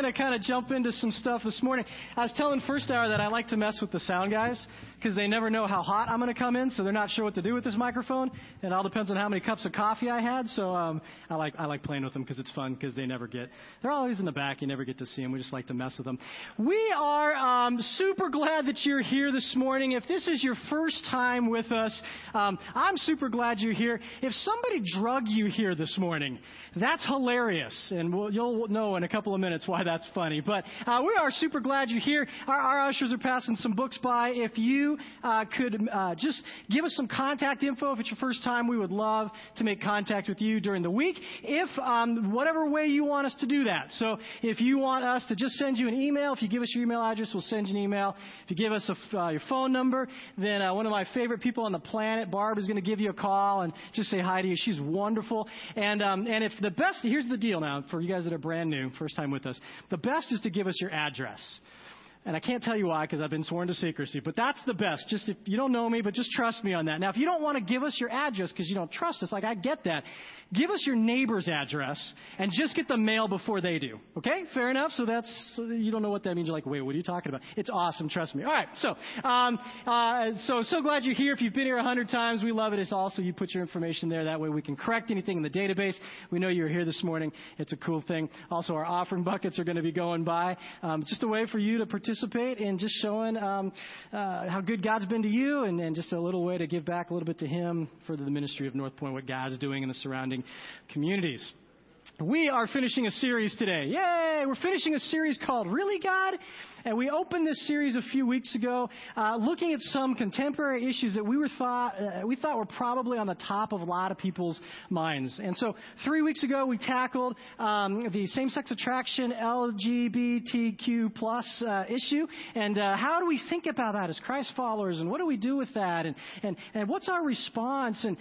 going to kind of jump into some stuff this morning. I was telling First Hour that I like to mess with the sound guys because they never know how hot I'm going to come in, so they're not sure what to do with this microphone. It all depends on how many cups of coffee I had. So um, I like I like playing with them because it's fun because they never get they're always in the back. You never get to see them. We just like to mess with them. We are um, super glad that you're here this morning. If this is your first time with us, um, I'm super glad you're here. If somebody drug you here this morning, that's hilarious, and we'll, you'll know in a couple of minutes why that's funny. But uh, we are super glad you're here. Our, our ushers are passing some books by. If you uh, could uh, just give us some contact info, if it's your first time, we would love to make contact with you during the week. If um, whatever way you want us to do that. So if you want us to just send you an email, if you give us your email address, we'll send you an email. If you give us a, uh, your phone number, then uh, one of my favorite people on the planet, Barb, is going to give you a call and just say hi to you. She's wonderful. And um, and if the best, here's the deal now for you guys that are brand new, first time with us. The best is to give us your address. And I can't tell you why because I've been sworn to secrecy, but that's the best. Just if you don't know me, but just trust me on that. Now, if you don't want to give us your address because you don't trust us, like I get that, give us your neighbor's address and just get the mail before they do. Okay? Fair enough? So that's, you don't know what that means. You're like, wait, what are you talking about? It's awesome. Trust me. All right. So, um, uh, so, so glad you're here. If you've been here a hundred times, we love it. It's also, you put your information there. That way we can correct anything in the database. We know you're here this morning. It's a cool thing. Also, our offering buckets are going to be going by. Um, just a way for you to participate in just showing, um, uh, how good God's been to you and, and just a little way to give back a little bit to Him for the ministry of Northpointe, what God's doing in the surrounding communities. We are finishing a series today. Yay! We're finishing a series called Really God? And we opened this series a few weeks ago, uh, looking at some contemporary issues that we were thought uh, we thought were probably on the top of a lot of people's minds. And so, three weeks ago, we tackled um, the same-sex attraction LGBTQ plus uh, issue, and uh, how do we think about that as Christ followers, and what do we do with that, and and and what's our response? And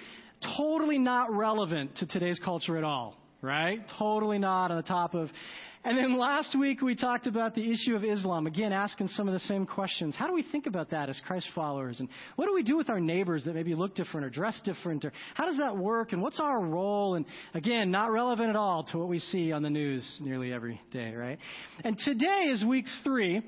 totally not relevant to today's culture at all, right? Totally not on the top of. And then last week we talked about the issue of Islam, again asking some of the same questions. How do we think about that as Christ followers? And what do we do with our neighbors that maybe look different or dress different? Or how does that work? And what's our role? And again, not relevant at all to what we see on the news nearly every day, right? And today is week three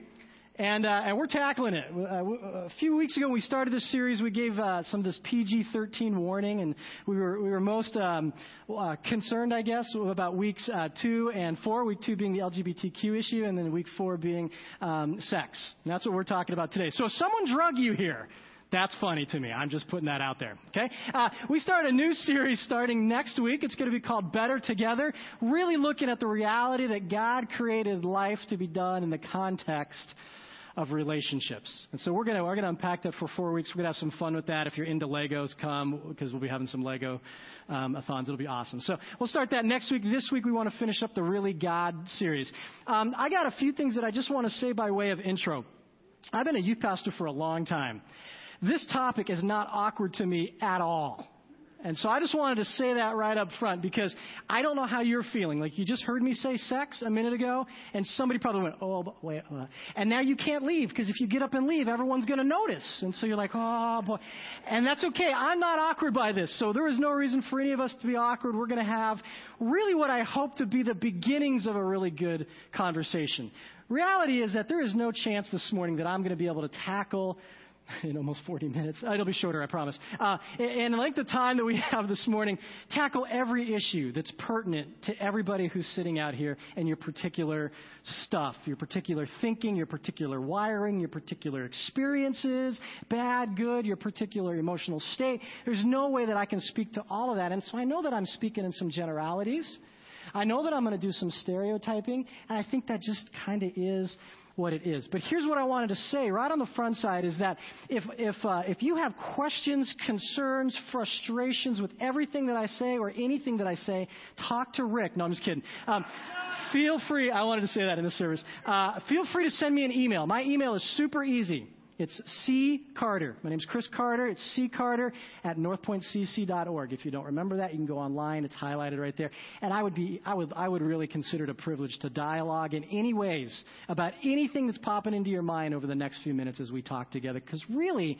and, uh, and we're tackling it. Uh, a few weeks ago, we started this series, we gave uh, some of this PG-13 warning, and we were we were most um, uh, concerned, I guess, about weeks uh, two and four. Week two being the LGBTQ issue, and then week four being um, sex. And that's what we're talking about today. So, if someone drug you here. That's funny to me. I'm just putting that out there. Okay? Uh, we start a new series starting next week. It's going to be called Better Together. Really looking at the reality that God created life to be done in the context of relationships. And so we're going to we're to unpack that for four weeks. We're going to have some fun with that. If you're into Legos, come because we'll be having some Lego um, athons. It'll be awesome. So we'll start that next week. This week we want to finish up the Really God series. Um, I got a few things that I just want to say by way of intro. I've been a youth pastor for a long time. This topic is not awkward to me at all. And so I just wanted to say that right up front because I don't know how you're feeling. Like you just heard me say sex a minute ago, and somebody probably went, "Oh, wait," uh, and now you can't leave because if you get up and leave, everyone's going to notice, and so you're like, "Oh boy," and that's okay. I'm not awkward by this, so there is no reason for any of us to be awkward. We're going to have really what I hope to be the beginnings of a really good conversation. Reality is that there is no chance this morning that I'm going to be able to tackle in almost 40 minutes. It'll be shorter, I promise. Uh, and like the time that we have this morning, tackle every issue that's pertinent to everybody who's sitting out here and your particular stuff, your particular thinking, your particular wiring, your particular experiences, bad, good, your particular emotional state. There's no way that I can speak to all of that. And so I know that I'm speaking in some generalities. I know that I'm going to do some stereotyping, and I think that just kind of is what it is. But here's what I wanted to say right on the front side is that if, if, uh, if you have questions, concerns, frustrations with everything that I say or anything that I say, talk to Rick. No, I'm just kidding. Um, feel free, I wanted to say that in the service. Uh, feel free to send me an email. My email is super easy. It's C. Carter. My name's Chris Carter. It's C. Carter at northpointcc.org. If you don't remember that, you can go online. It's highlighted right there. And I would be, I would, I would really consider it a privilege to dialogue in any ways about anything that's popping into your mind over the next few minutes as we talk together. Because really,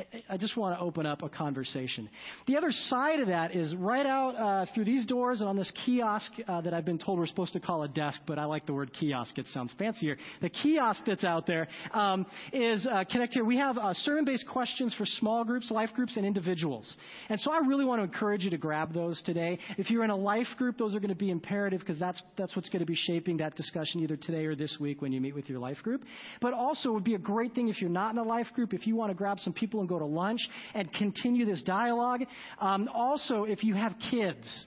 I, I just want to open up a conversation. The other side of that is right out uh, through these doors and on this kiosk uh, that I've been told we're supposed to call a desk, but I like the word kiosk. It sounds fancier. The kiosk that's out there um, is uh, connect here. We have uh, sermon-based questions for small groups, life groups, and individuals. And so I really want to encourage you to grab those today. If you're in a life group, those are going to be imperative because that's that's what's going to be shaping that discussion either today or this week when you meet with your life group. But also, it would be a great thing if you're not in a life group, if you want to grab some people and go to lunch and continue this dialogue. Um, also, if you have kids,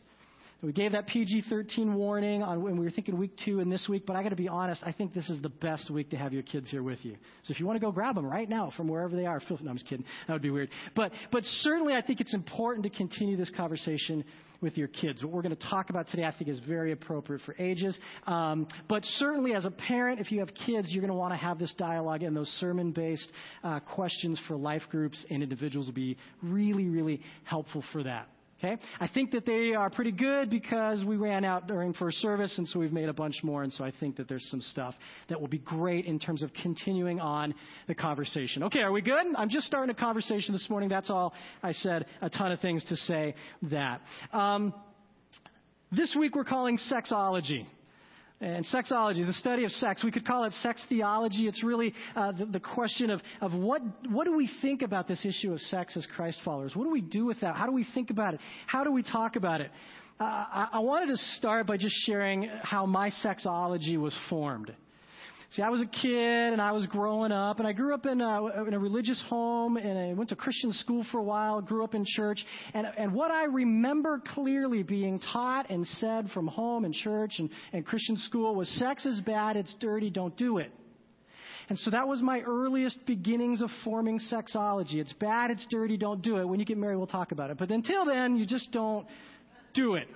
we gave that PG 13 warning on when we were thinking week two and this week, but I got to be honest, I think this is the best week to have your kids here with you. So if you want to go grab them right now from wherever they are, feel, no, I'm just kidding. That would be weird. But, but certainly I think it's important to continue this conversation with your kids. What we're going to talk about today, I think, is very appropriate for ages. Um, but certainly, as a parent, if you have kids, you're going to want to have this dialogue, and those sermon based uh, questions for life groups and individuals will be really, really helpful for that. Okay? I think that they are pretty good because we ran out during first service, and so we've made a bunch more, and so I think that there's some stuff that will be great in terms of continuing on the conversation. Okay, are we good? I'm just starting a conversation this morning. That's all I said. A ton of things to say that. Um, this week we're calling sexology and sexology, the study of sex. We could call it sex theology. It's really uh, the, the, question of, of what, what do we think about this issue of sex as Christ followers? What do we do with that? How do we think about it? How do we talk about it? Uh, I, I wanted to start by just sharing how my sexology was formed. See, I was a kid and I was growing up, and I grew up in a, in a religious home, and I went to Christian school for a while, grew up in church, and, and what I remember clearly being taught and said from home and church and, and Christian school was sex is bad, it's dirty, don't do it. And so that was my earliest beginnings of forming sexology. It's bad, it's dirty, don't do it. When you get married, we'll talk about it. But until then, you just don't do it.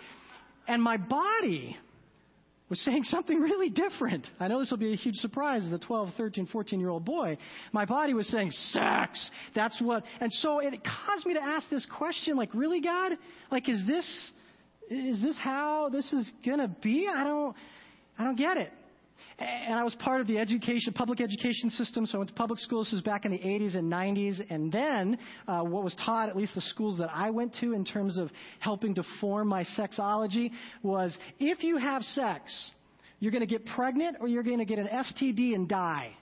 And my body was saying something really different. I know this will be a huge surprise as a 12, 13, 14 year old boy. My body was saying, sex. That's what. And so it caused me to ask this question like, really, God? Like, is this, is this how this is going to be? I don't, I don't get it. And I was part of the education, public education system, so I went to public schools. This was back in the 80s and 90s. And then uh, what was taught, at least the schools that I went to, in terms of helping to form my sexology, was if you have sex, you're going to get pregnant or you're going to get an STD and die.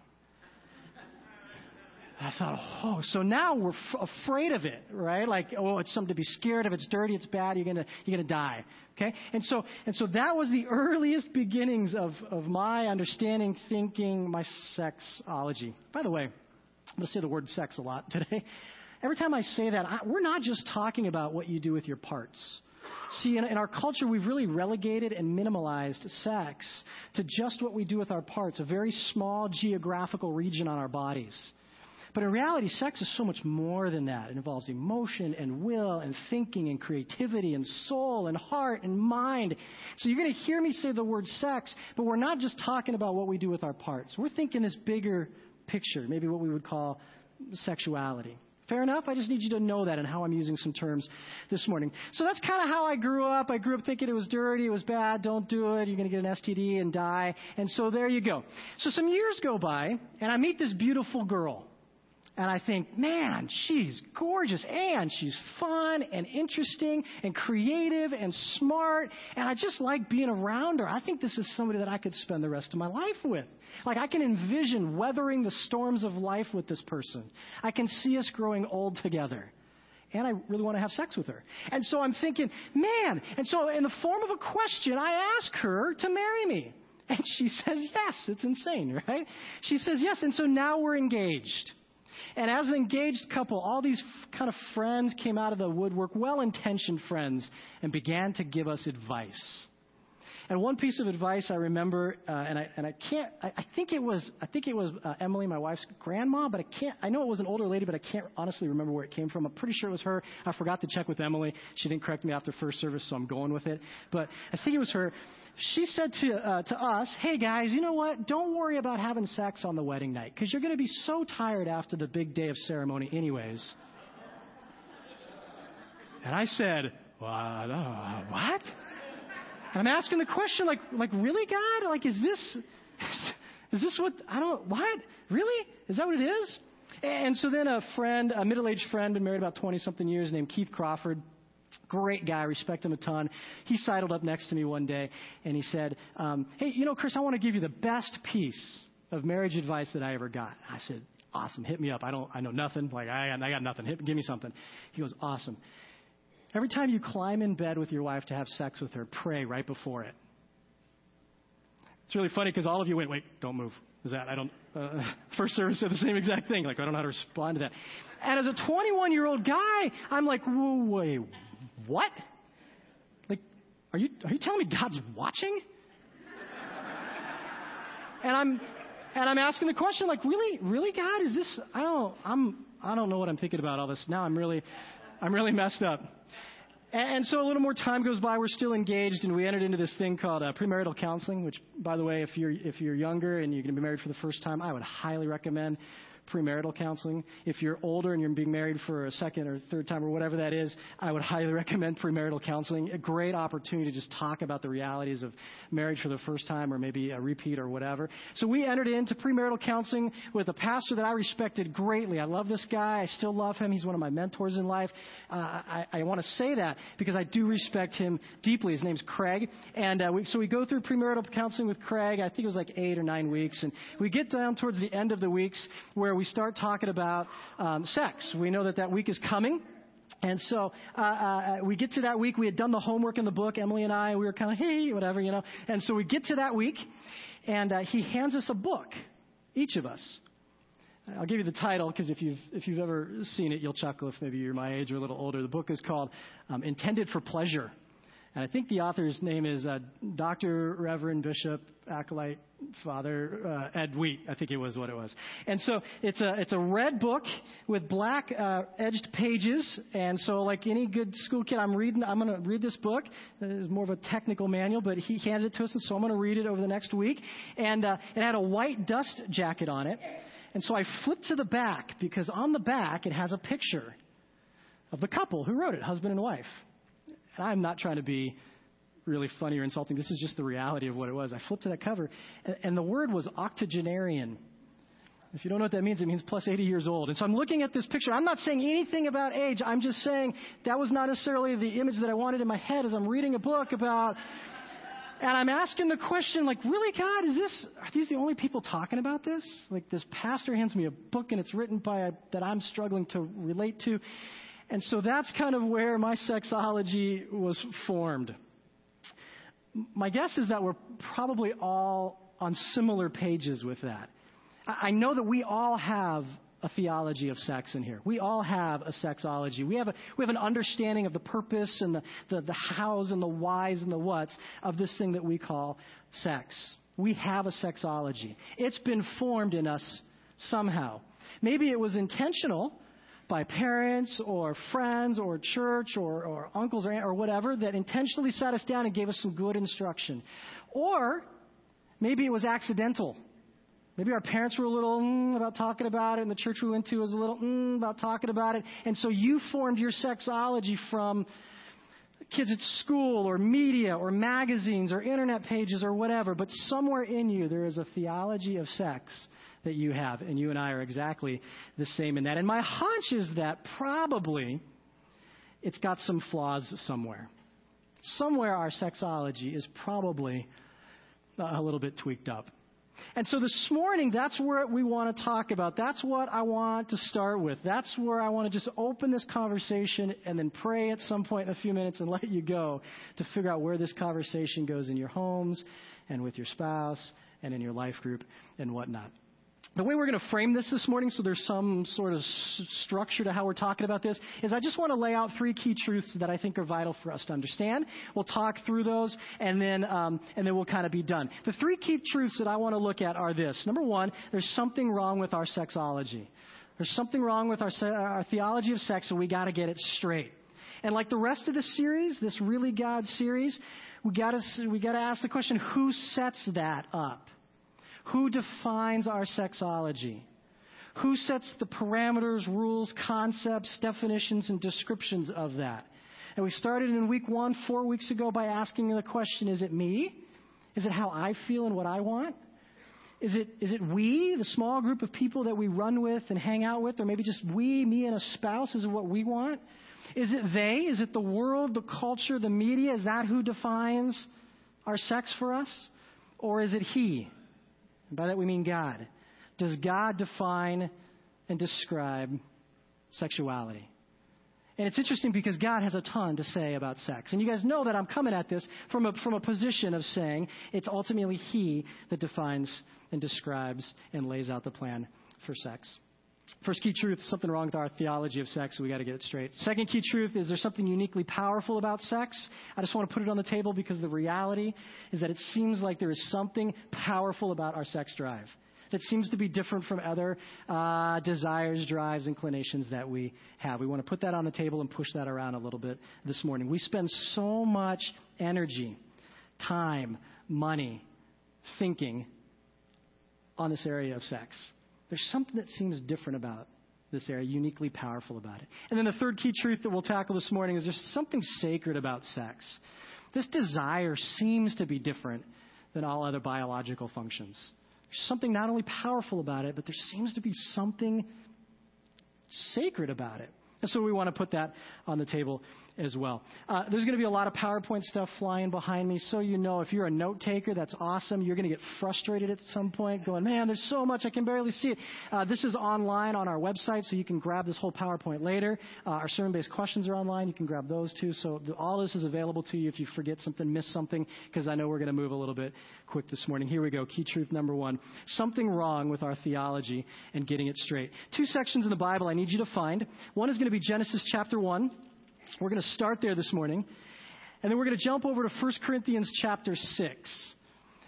I thought, oh, so now we're f- afraid of it, right? Like, oh, it's something to be scared of. It's dirty. It's bad. You're gonna, you're gonna die. Okay? And so, and so that was the earliest beginnings of, of my understanding, thinking, my sexology. By the way, I'm gonna say the word sex a lot today. Every time I say that, I, we're not just talking about what you do with your parts. See, in, in, our culture, we've really relegated and minimalized sex to just what we do with our parts, a very small geographical region on our bodies. But in reality, sex is so much more than that. It involves emotion and will and thinking and creativity and soul and heart and mind. So you're going to hear me say the word sex, but we're not just talking about what we do with our parts. We're thinking this bigger picture, maybe what we would call sexuality. Fair enough? I just need you to know that and how I'm using some terms this morning. So that's kind of how I grew up. I grew up thinking it was dirty, it was bad, don't do it, you're going to get an STD and die. And so there you go. So some years go by, and I meet this beautiful girl and I think, man, she's gorgeous and she's fun and interesting and creative and smart. And I just like being around her. I think this is somebody that I could spend the rest of my life with. Like I can envision weathering the storms of life with this person. I can see us growing old together. And I really want to have sex with her. And so I'm thinking, man. And so in the form of a question, I ask her to marry me. And she says yes. It's insane, right? She says yes. And so now we're engaged. And as an engaged couple, all these kind of friends came out of the woodwork, well intentioned friends, and began to give us advice. And one piece of advice I remember, uh, and I and I can't, I, I think it was, I think it was uh, Emily, my wife's grandma, but I can't. I know it was an older lady, but I can't honestly remember where it came from. I'm pretty sure it was her. I forgot to check with Emily. She didn't correct me after first service, so I'm going with it. But I think it was her. She said to uh, to us, "Hey guys, you know what? Don't worry about having sex on the wedding night because you're going to be so tired after the big day of ceremony, anyways." And I said, "What? What?" And I'm asking the question, like, like, really, God? Like, is this, is this what, I don't, what? Really? Is that what it is? And so then a friend, a middle aged friend, been married about 20 something years, named Keith Crawford. Great guy, respect him a ton. He sidled up next to me one day and he said, um, Hey, you know, Chris, I want to give you the best piece of marriage advice that I ever got. I said, Awesome, hit me up. I don't, I know nothing. Like, I, I got nothing. Hit, give me something. He goes, Awesome. Every time you climb in bed with your wife to have sex with her, pray right before it. It's really funny because all of you went, wait, don't move. Is that, I don't, uh, first service said the same exact thing. Like, I don't know how to respond to that. And as a 21 year old guy, I'm like, whoa, wait, what? Like, are you, are you telling me God's watching? and I'm, and I'm asking the question, like, really, really, God, is this? I don't, I'm, I don't know what I'm thinking about all this. Now I'm really, I'm really messed up. And so a little more time goes by. We're still engaged, and we entered into this thing called uh, premarital counseling. Which, by the way, if you're if you're younger and you're going to be married for the first time, I would highly recommend premarital counseling. If you're older and you're being married for a second or third time or whatever that is, I would highly recommend premarital counseling. A great opportunity to just talk about the realities of marriage for the first time or maybe a repeat or whatever. So we entered into premarital counseling with a pastor that I respected greatly. I love this guy. I still love him. He's one of my mentors in life. Uh, I, I want to say that because I do respect him deeply. His name's Craig. And uh, we, so we go through premarital counseling with Craig. I think it was like eight or nine weeks. And we get down towards the end of the weeks where we start talking about um, sex. We know that that week is coming. And so uh, uh, we get to that week. We had done the homework in the book, Emily and I. We were kind of, hey, whatever, you know. And so we get to that week, and uh, he hands us a book, each of us. I'll give you the title because if you've, if you've ever seen it, you'll chuckle if maybe you're my age or a little older. The book is called um, Intended for Pleasure. And I think the author's name is uh, Dr. Reverend Bishop Acolyte Father uh, Ed Wheat. I think it was what it was. And so it's a it's a red book with black uh, edged pages. And so like any good school kid, I'm reading. I'm going to read this book. It's more of a technical manual, but he handed it to us, and so I'm going to read it over the next week. And uh, it had a white dust jacket on it. And so I flipped to the back because on the back it has a picture of the couple who wrote it, husband and wife. And I'm not trying to be really funny or insulting. This is just the reality of what it was. I flipped to that cover, and, and the word was octogenarian. If you don't know what that means, it means plus 80 years old. And so I'm looking at this picture. I'm not saying anything about age. I'm just saying that was not necessarily the image that I wanted in my head as I'm reading a book about. And I'm asking the question, like, really, God, is this, are these the only people talking about this? Like, this pastor hands me a book and it's written by a, that I'm struggling to relate to. And so that's kind of where my sexology was formed. My guess is that we're probably all on similar pages with that. I know that we all have a theology of sex in here. We all have a sexology. We have, a, we have an understanding of the purpose and the, the, the hows and the whys and the whats of this thing that we call sex. We have a sexology. It's been formed in us somehow. Maybe it was intentional by parents or friends or church or, or uncles or, or whatever that intentionally sat us down and gave us some good instruction. Or maybe it was accidental. Maybe our parents were a little mm, about talking about it, and the church we went to was a little mm, about talking about it. And so you formed your sexology from kids at school or media or magazines or internet pages or whatever. But somewhere in you, there is a theology of sex that you have, and you and I are exactly the same in that. And my hunch is that probably it's got some flaws somewhere. Somewhere our sexology is probably uh, a little bit tweaked up. And so this morning, that's where we want to talk about. That's what I want to start with. That's where I want to just open this conversation and then pray at some point in a few minutes and let you go to figure out where this conversation goes in your homes and with your spouse and in your life group and whatnot the way we're going to frame this this morning, so there's some sort of s- structure to how we're talking about this, is I just want to lay out three key truths that I think are vital for us to understand. We'll talk through those, and then um, and then we'll kind of be done. The three key truths that I want to look at are this: number one, there's something wrong with our sexology. There's something wrong with our, our theology of sex, and we got to get it straight. And like the rest of the series, this really God series, we got to we got to ask the question: Who sets that up? Who defines our sexology? Who sets the parameters, rules, concepts, definitions, and descriptions of that? And we started in week one, four weeks ago, by asking the question is it me? Is it how I feel and what I want? Is it, is it we, the small group of people that we run with and hang out with, or maybe just we, me and a spouse, is it what we want? Is it they? Is it the world, the culture, the media? Is that who defines our sex for us? Or is it He? And by that we mean God. Does God define and describe sexuality? And it's interesting because God has a ton to say about sex. And you guys know that I'm coming at this from a, from a position of saying it's ultimately He that defines and describes and lays out the plan for sex. First key truth, something wrong with our theology of sex, so we got to get it straight. Second key truth is there something uniquely powerful about sex. I just want to put it on the table because the reality is that it seems like there is something powerful about our sex drive that seems to be different from other uh, desires, drives, inclinations that we have. We want to put that on the table and push that around a little bit this morning. We spend so much energy, time, money, thinking on this area of sex. There's something that seems different about this area, uniquely powerful about it. And then the third key truth that we'll tackle this morning is there's something sacred about sex. This desire seems to be different than all other biological functions. There's something not only powerful about it, but there seems to be something sacred about it. And so we want to put that on the table as well. Uh, there's going to be a lot of PowerPoint stuff flying behind me, so you know if you're a note taker, that's awesome. You're going to get frustrated at some point, going, man, there's so much, I can barely see it. Uh, this is online on our website, so you can grab this whole PowerPoint later. Uh, our sermon based questions are online. You can grab those too. So all this is available to you if you forget something, miss something, because I know we're going to move a little bit quick this morning. Here we go. Key truth number one something wrong with our theology and getting it straight. Two sections in the Bible I need you to find. One is going to be Genesis chapter 1. We're going to start there this morning. And then we're going to jump over to 1 Corinthians chapter 6.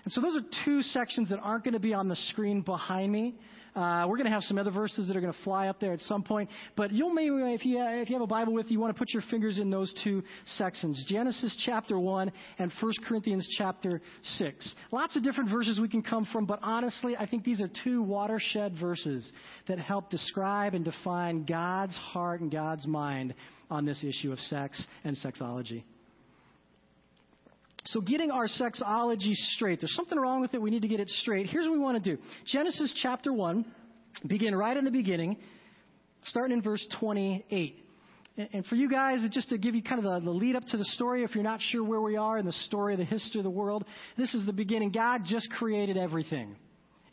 And so those are two sections that aren't going to be on the screen behind me. Uh, we're going to have some other verses that are going to fly up there at some point. But you'll maybe, if you, if you have a Bible with you, you want to put your fingers in those two sections Genesis chapter 1 and 1 Corinthians chapter 6. Lots of different verses we can come from, but honestly, I think these are two watershed verses that help describe and define God's heart and God's mind on this issue of sex and sexology. So, getting our sexology straight. There's something wrong with it. We need to get it straight. Here's what we want to do Genesis chapter 1, begin right in the beginning, starting in verse 28. And for you guys, just to give you kind of the, lead up to the story, if you're not sure where we are in the story, the history of the world, this is the beginning. God just created everything.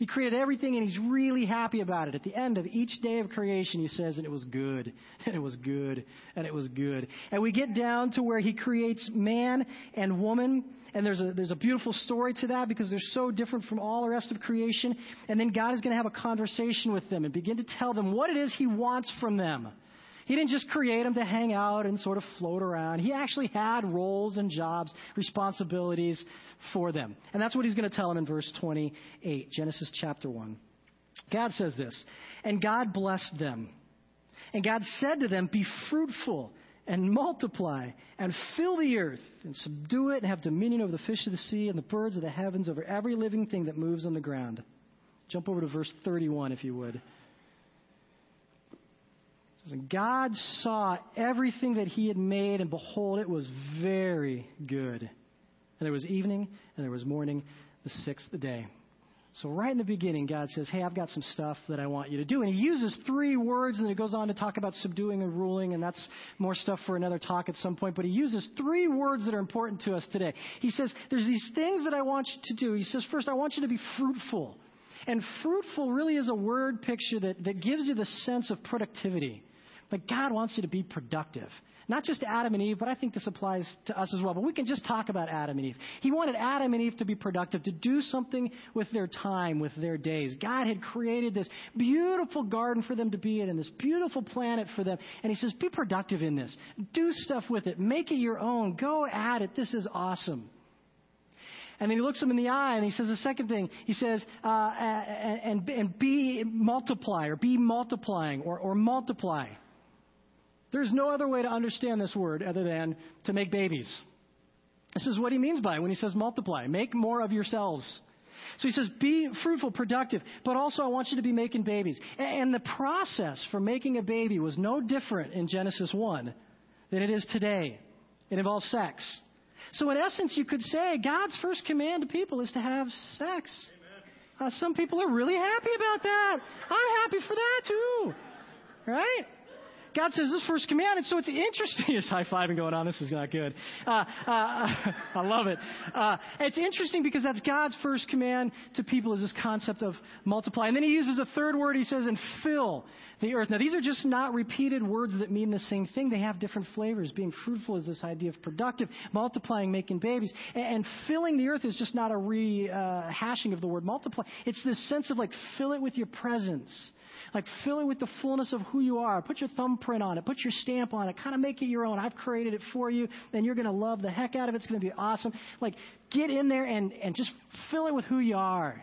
He created everything and he's really happy about it. At the end of each day of creation, he says, and it was good, and it was good, and it was good. And we get down to where he creates man and woman, and there's a, there's a beautiful story to that because they're so different from all the rest of creation. And then God is going to have a conversation with them and begin to tell them what it is he wants from them. He didn't just create them to hang out and sort of float around. He actually had roles and jobs, responsibilities for them. And that's what he's going to tell them in verse 28, Genesis chapter 1. God says this, and God blessed them. And God said to them, Be fruitful and multiply and fill the earth and subdue it and have dominion over the fish of the sea and the birds of the heavens, over every living thing that moves on the ground. Jump over to verse 31 if you would. God saw everything that he had made, and behold, it was very good. And there was evening, and there was morning, the sixth day. So, right in the beginning, God says, Hey, I've got some stuff that I want you to do. And He uses three words, and it goes on to talk about subduing and ruling, and that's more stuff for another talk at some point. But He uses three words that are important to us today. He says, There's these things that I want you to do. He says, First, I want you to be fruitful. And fruitful really is a word picture that, that gives you the sense of productivity. God wants you to be productive. Not just Adam and Eve, but I think this applies to us as well. But we can just talk about Adam and Eve. He wanted Adam and Eve to be productive, to do something with their time, with their days. God had created this beautiful garden for them to be in and this beautiful planet for them. And He says, be productive in this. Do stuff with it. Make it your own. Go at it. This is awesome. And then he looks him in the eye and he says the second thing. He says, uh, and, and be multiply or be multiplying or, or multiply. There's no other way to understand this word other than to make babies. This is what he means by when he says multiply. Make more of yourselves. So he says, be fruitful, productive, but also I want you to be making babies. And the process for making a baby was no different in Genesis 1 than it is today. It involves sex. So in essence, you could say God's first command to people is to have sex. Uh, some people are really happy about that. I'm happy for that too. Right? God says this first command, and so it's interesting. It's high fiving going on. This is not good. Uh, uh, I love it. Uh, it's interesting because that's God's first command to people is this concept of multiply. And then he uses a third word. He says, and fill the earth. Now, these are just not repeated words that mean the same thing. They have different flavors. Being fruitful is this idea of productive, multiplying, making babies. And, and filling the earth is just not a rehashing of the word multiply. It's this sense of like, fill it with your presence. Like fill it with the fullness of who you are. Put your thumbprint on it. Put your stamp on it. Kind of make it your own. I've created it for you, and you're going to love the heck out of it. It's going to be awesome. Like get in there and, and just fill it with who you are.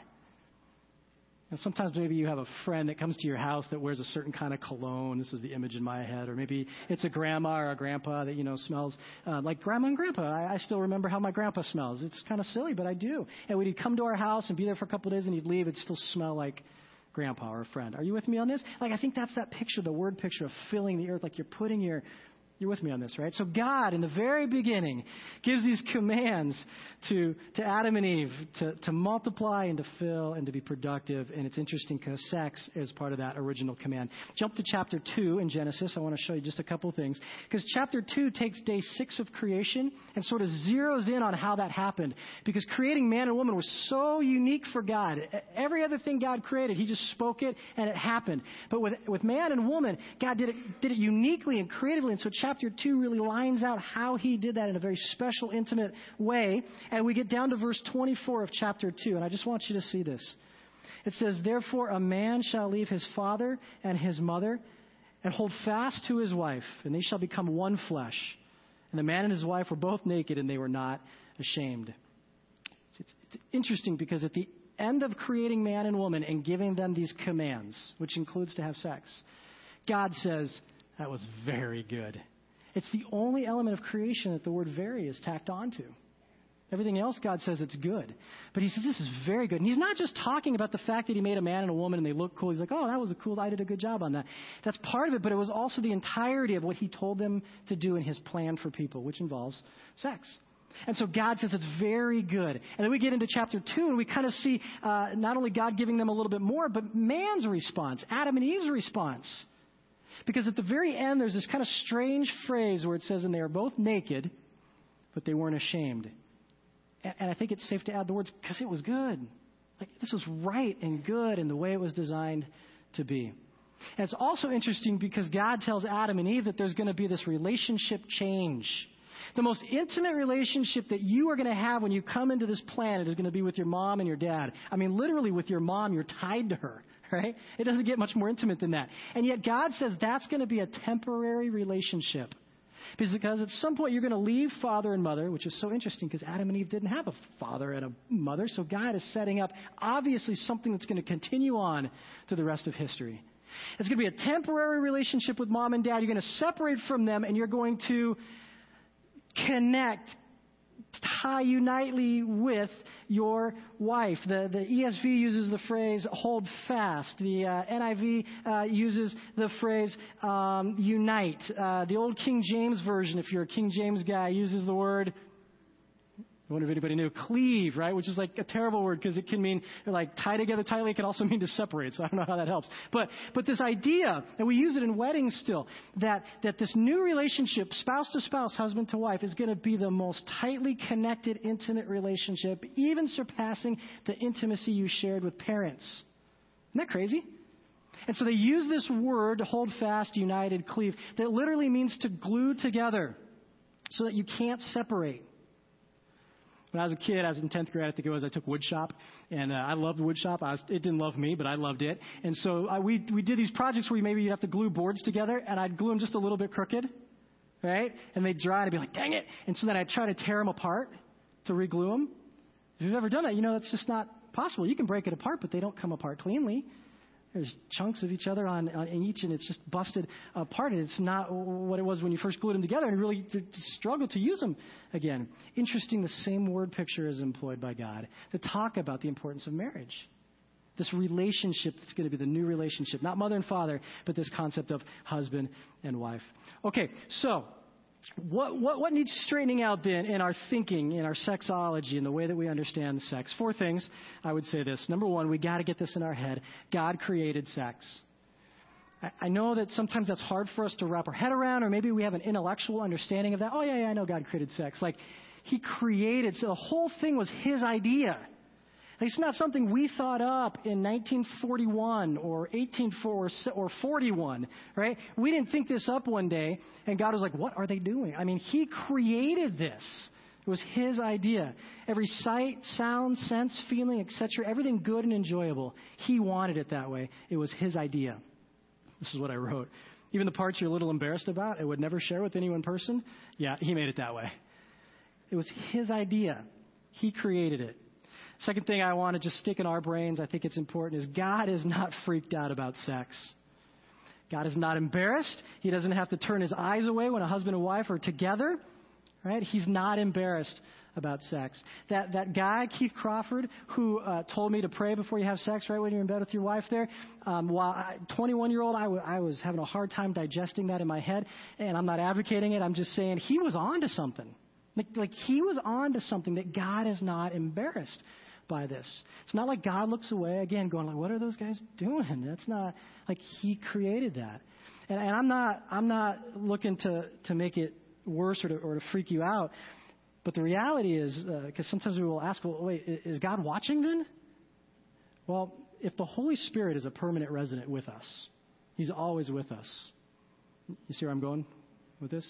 And sometimes maybe you have a friend that comes to your house that wears a certain kind of cologne. This is the image in my head. Or maybe it's a grandma or a grandpa that, you know, smells uh, like grandma and grandpa. I, I still remember how my grandpa smells. It's kind of silly, but I do. And when he'd come to our house and be there for a couple of days and he'd leave, it'd still smell like grandpa or a friend. Are you with me on this? Like, I think that's that picture, the word picture of filling the earth, like you're putting your you're with me on this, right? So God, in the very beginning, gives these commands to, to Adam and Eve to, to multiply and to fill and to be productive. And it's interesting because sex is part of that original command. Jump to chapter 2 in Genesis. I want to show you just a couple things. Because chapter 2 takes day 6 of creation and sort of zeroes in on how that happened. Because creating man and woman was so unique for God. Every other thing God created, He just spoke it and it happened. But with, with man and woman, God did it, did it uniquely and creatively. And so chapter chapter 2 really lines out how he did that in a very special, intimate way. And we get down to verse 24 of chapter 2. And I just want you to see this. It says, Therefore, a man shall leave his father and his mother and hold fast to his wife, and they shall become one flesh. And the man and his wife were both naked, and they were not ashamed. It's, it's interesting because at the end of creating man and woman and giving them these commands, which includes to have sex, God says, That was very good. It's the only element of creation that the word very is tacked onto. Everything else, God says it's good. But he says this is very good. And he's not just talking about the fact that he made a man and a woman and they look cool. He's like, oh, that was a cool, I did a good job on that. That's part of it, but it was also the entirety of what he told them to do in his plan for people, which involves sex. And so God says it's very good. And then we get into chapter 2 and we kind of see uh, not only God giving them a little bit more, but man's response, Adam and Eve's response. Because at the very end, there's this kind of strange phrase where it says, and they are both naked, but they weren't ashamed. And, I think it's safe to add the words, because it was good. Like, this was right and good in the way it was designed to be. And it's also interesting because God tells Adam and Eve that there's going to be this relationship change. The most intimate relationship that you are going to have when you come into this planet is going to be with your mom and your dad. I mean, literally with your mom, you're tied to her right? It doesn't get much more intimate than that. And yet God says that's going to be a temporary relationship. Because at some point you're going to leave father and mother, which is so interesting because Adam and Eve didn't have a father and a mother. So God is setting up obviously something that's going to continue on to the rest of history. It's going to be a temporary relationship with mom and dad. You're going to separate from them and you're going to connect tie unitely with your wife. The, the ESV uses the phrase hold fast. The uh, NIV uh, uses the phrase um, unite. Uh, the old King James Version, if you're a King James guy, uses the word I wonder if anybody knew cleave, right? Which is like a terrible word because it can mean like tie together tightly. It can also mean to separate. So I don't know how that helps. But but this idea, and we use it in weddings still, that that this new relationship, spouse to spouse, husband to wife, is going to be the most tightly connected, intimate relationship, even surpassing the intimacy you shared with parents. Isn't that crazy? And so they use this word, to hold fast, united, cleave, that literally means to glue together so that you can't separate. When I was a kid, I was in 10th grade, I think it was, I took woodshop, and uh, I loved woodshop. I was, it didn't love me, but I loved it. And so I, we, we did these projects where maybe you'd have to glue boards together, and I'd glue them just a little bit crooked, right? And they'd dry, and I'd be like, dang it. And so then I'd try to tear them apart to reglue them. If you've ever done that, you know that's just not possible. You can break it apart, but they don't come apart cleanly. There's chunks of each other on, on each, and it's just busted apart. And it's not what it was when you first glued them together, and really struggle to use them again. Interesting, the same word picture is employed by God to talk about the importance of marriage. This relationship that's going to be the new relationship, not mother and father, but this concept of husband and wife. Okay, so what, what, what needs straightening out then in our thinking, in our sexology, in the way that we understand sex? Four things. I would say this. Number one, we got to get this in our head. God created sex. I, I know that sometimes that's hard for us to wrap our head around, or maybe we have an intellectual understanding of that. Oh, yeah, yeah, I know God created sex. Like, He created, so the whole thing was His idea. It's not something we thought up in 1941 or 1841 or 41, right? We didn't think this up one day, and God was like, what are they doing? I mean, He created this. It was His idea. Every sight, sound, sense, feeling, etc., everything good and enjoyable, He wanted it that way. It was His idea. This is what I wrote. Even the parts you're a little embarrassed about and would never share with any one person, yeah, He made it that way. It was His idea. He created it. Second thing I want to just stick in our brains, I think it's important, is God is not freaked out about sex. God is not embarrassed. He doesn't have to turn his eyes away when a husband and wife are together. Right? He's not embarrassed about sex. That that guy Keith Crawford who uh, told me to pray before you have sex, right when you're in bed with your wife. There, um, while 21 year old, I, w- I was having a hard time digesting that in my head, and I'm not advocating it. I'm just saying he was on to something. Like, like he was on to something that God is not embarrassed by this. It's not like God looks away again, going like, "What are those guys doing?" That's not like He created that. And, and I'm not I'm not looking to to make it worse or to, or to freak you out. But the reality is, because uh, sometimes we will ask, "Well, wait, is God watching then?" Well, if the Holy Spirit is a permanent resident with us, He's always with us. You see where I'm going with this?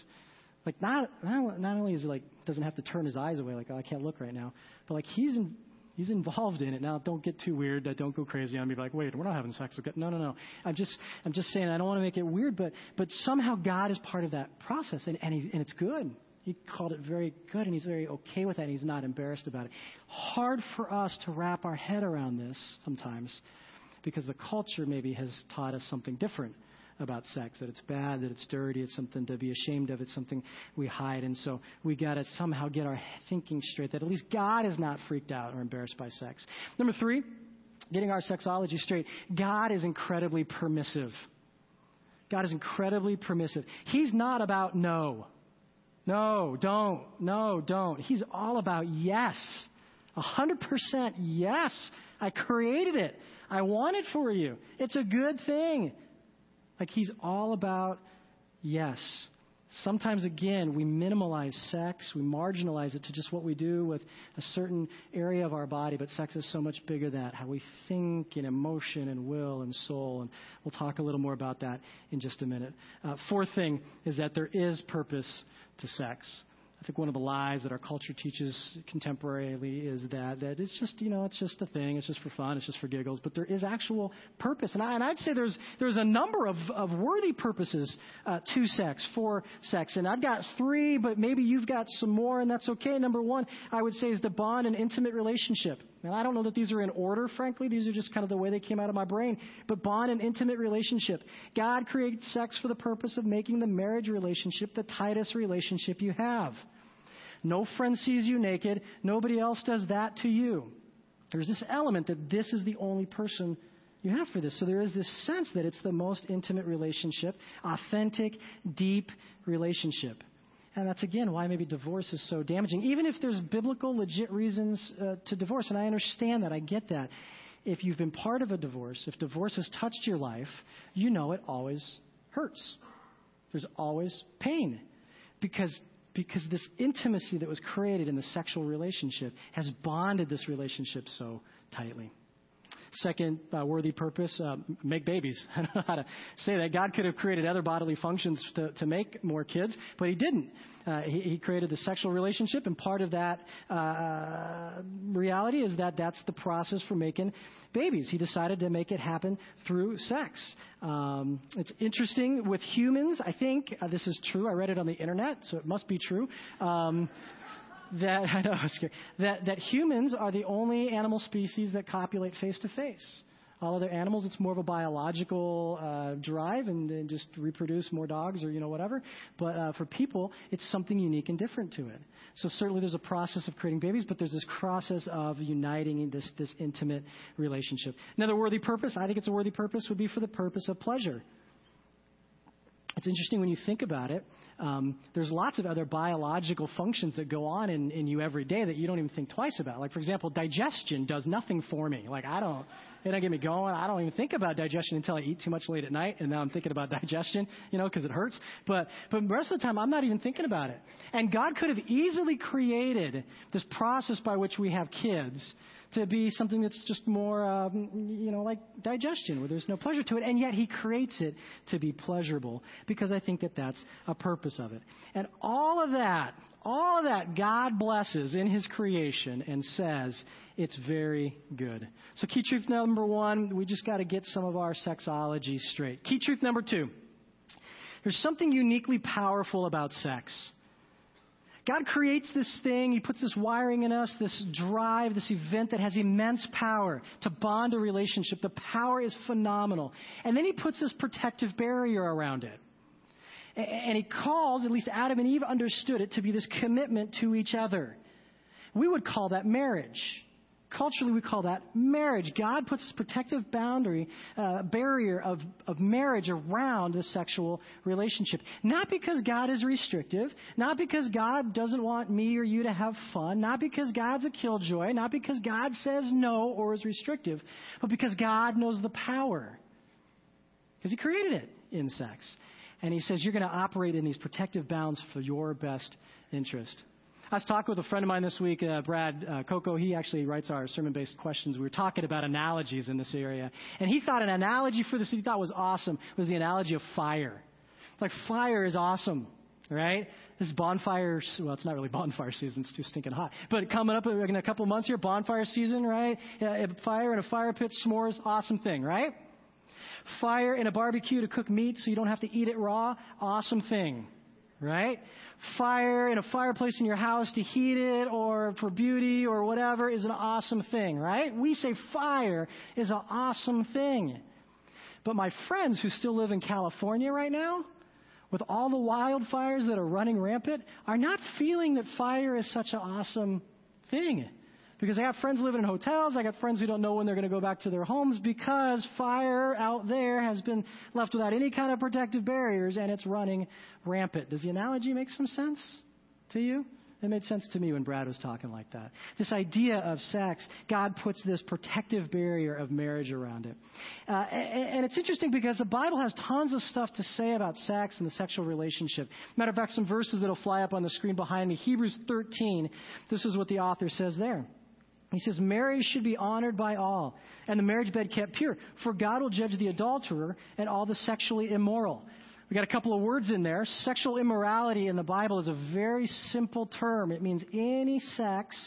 Like not not, only is he like doesn't have to turn his eyes away, like oh, I can't look right now, but like he's in, He's involved in it. Now, don't get too weird. Don't go crazy on me. Like, wait, we're not having sex. Okay. No, no, no. I'm just, I'm just saying. I don't want to make it weird, but, but somehow God is part of that process, and and, he, and it's good. He called it very good, and he's very okay with that. And he's not embarrassed about it. Hard for us to wrap our head around this sometimes, because the culture maybe has taught us something different about sex, that it's bad, that it's dirty, it's something to be ashamed of, it's something we hide. And so we got to somehow get our thinking straight that at least God is not freaked out or embarrassed by sex. Number three, getting our sexology straight. God is incredibly permissive. God is incredibly permissive. He's not about no. No, don't. No, don't. He's all about yes. A hundred percent yes. I created it. I want it for you. It's a good thing. Like he's all about yes. Sometimes, again, we minimalize sex, we marginalize it to just what we do with a certain area of our body, but sex is so much bigger than that. How we think and emotion and will and soul. And we'll talk a little more about that in just a minute. Uh, fourth thing is that there is purpose to sex. I think one of the lies that our culture teaches contemporarily is that that it's just you know it's just a thing, it's just for fun, it's just for giggles. But there is actual purpose, and, I, and I'd say there's there's a number of, of worthy purposes uh, to sex for sex, and I've got three, but maybe you've got some more, and that's okay. Number one, I would say is the bond and intimate relationship. And I don't know that these are in order, frankly. These are just kind of the way they came out of my brain. But bond and intimate relationship. God created sex for the purpose of making the marriage relationship the tightest relationship you have. No friend sees you naked. Nobody else does that to you. There's this element that this is the only person you have for this. So there is this sense that it's the most intimate relationship, authentic, deep relationship. And that's again why maybe divorce is so damaging. Even if there's biblical, legit reasons uh, to divorce, and I understand that, I get that. If you've been part of a divorce, if divorce has touched your life, you know it always hurts. There's always pain. Because because this intimacy that was created in the sexual relationship has bonded this relationship so tightly. Second uh, worthy purpose, uh, make babies. I don't know how to say that. God could have created other bodily functions to, to make more kids, but He didn't. Uh, he, he, created the sexual relationship, and part of that uh, reality is that that's the process for making babies. He decided to make it happen through sex. Um, it's interesting with humans. I think uh, this is true. I read it on the internet, so it must be true. Um, that I know that that humans are the only animal species that copulate face to face. All other animals, it's more of a biological uh, drive and, and, just reproduce more dogs or you know whatever. But uh, for people, it's something unique and different to it. So certainly there's a process of creating babies, but there's this process of uniting this this intimate relationship. Another worthy purpose, I think it's a worthy purpose, would be for the purpose of pleasure. it's interesting when you think about it. Um, there's lots of other biological functions that go on in, in you every day that you don't even think twice about. Like, for example, digestion does nothing for me. Like, I don't, it don't get me going. I don't even think about digestion until I eat too much late at night, and now I'm thinking about digestion, you know, because it hurts. But, but the rest of the time, I'm not even thinking about it. And God could have easily created this process by which we have kids to be something that's just more, um, you know, like digestion, where there's no pleasure to it, and yet He creates it to be pleasurable because I think that that's a purpose of it. And all of that, all of that God blesses in His creation and says it's very good. So, key truth number one, we just got to get some of our sexology straight. Key truth number two, there's something uniquely powerful about sex. God creates this thing, He puts this wiring in us, this drive, this event that has immense power to bond a relationship. The power is phenomenal. And then He puts this protective barrier around it. And He calls, at least Adam and Eve understood it, to be this commitment to each other. We would call that marriage. Culturally, we call that marriage. God puts this protective boundary, uh, barrier of, of marriage around the sexual relationship. Not because God is restrictive, not because God doesn't want me or you to have fun, not because God's a killjoy, not because God says no or is restrictive, but because God knows the power. Because He created it in sex. And He says, You're going to operate in these protective bounds for your best interest. I was talking with a friend of mine this week, uh, Brad uh, Coco. He actually writes our sermon-based questions. We were talking about analogies in this area, and he thought an analogy for this he thought was awesome was the analogy of fire. Like fire is awesome, right? This is bonfire. Well, it's not really bonfire season; it's too stinking hot. But coming up in a couple months here, bonfire season, right? Yeah, fire in a fire pit, s'mores, awesome thing, right? Fire in a barbecue to cook meat so you don't have to eat it raw, awesome thing, right? Fire in a fireplace in your house to heat it or for beauty or whatever is an awesome thing, right? We say fire is an awesome thing. But my friends who still live in California right now, with all the wildfires that are running rampant, are not feeling that fire is such an awesome thing. Because I got friends living in hotels. I got friends who don't know when they're going to go back to their homes because fire out there has been left without any kind of protective barriers and it's running rampant. Does the analogy make some sense to you? It made sense to me when Brad was talking like that. This idea of sex, God puts this protective barrier of marriage around it. Uh, and, and, it's interesting because the Bible has tons of stuff to say about sex and the sexual relationship. Matter of fact, some verses that'll fly up on the screen behind me. Hebrews 13, this is what the author says there. He says, marriage should be honored by all, and the marriage bed kept pure, for God will judge the adulterer and all the sexually immoral. We got a couple of words in there. Sexual immorality in the Bible is a very simple term. It means any sex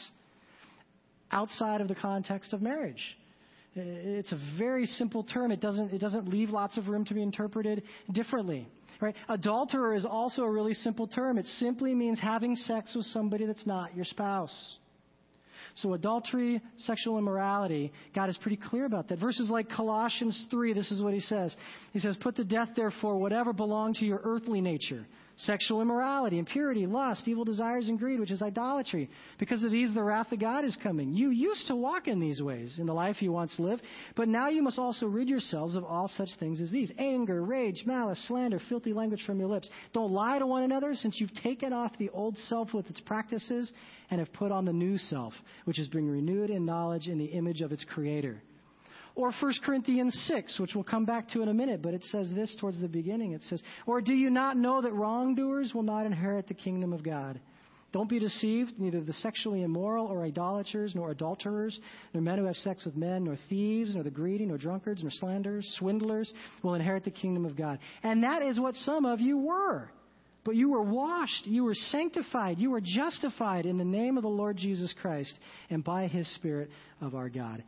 outside of the context of marriage. It's a very simple term. It doesn't, it doesn't leave lots of room to be interpreted differently. Right? Adulterer is also a really simple term. It simply means having sex with somebody that's not your spouse. So adultery, sexual immorality, God is pretty clear about that. Verses like Colossians 3, this is what he says. He says, Put to death, therefore, whatever belonged to your earthly nature sexual immorality, impurity, lust, evil desires, and greed, which is idolatry. Because of these, the wrath of God is coming. You used to walk in these ways in the life you once lived, but now you must also rid yourselves of all such things as these anger, rage, malice, slander, filthy language from your lips. Don't lie to one another, since you've taken off the old self with its practices and have put on the new self, which is being renewed in knowledge in the image of its Creator. Or 1 Corinthians 6, which we'll come back to in a minute, but it says this towards the beginning. It says, Or do you not know that wrongdoers will not inherit the kingdom of God? Don't be deceived, neither the sexually immoral or idolaters, nor adulterers, nor men who have sex with men, nor thieves, nor the greedy, nor drunkards, nor slanderers, swindlers will inherit the kingdom of God. And that is what some of you were. But you were washed, you were sanctified, you were justified in the name of the Lord Jesus Christ and by his Spirit of our God.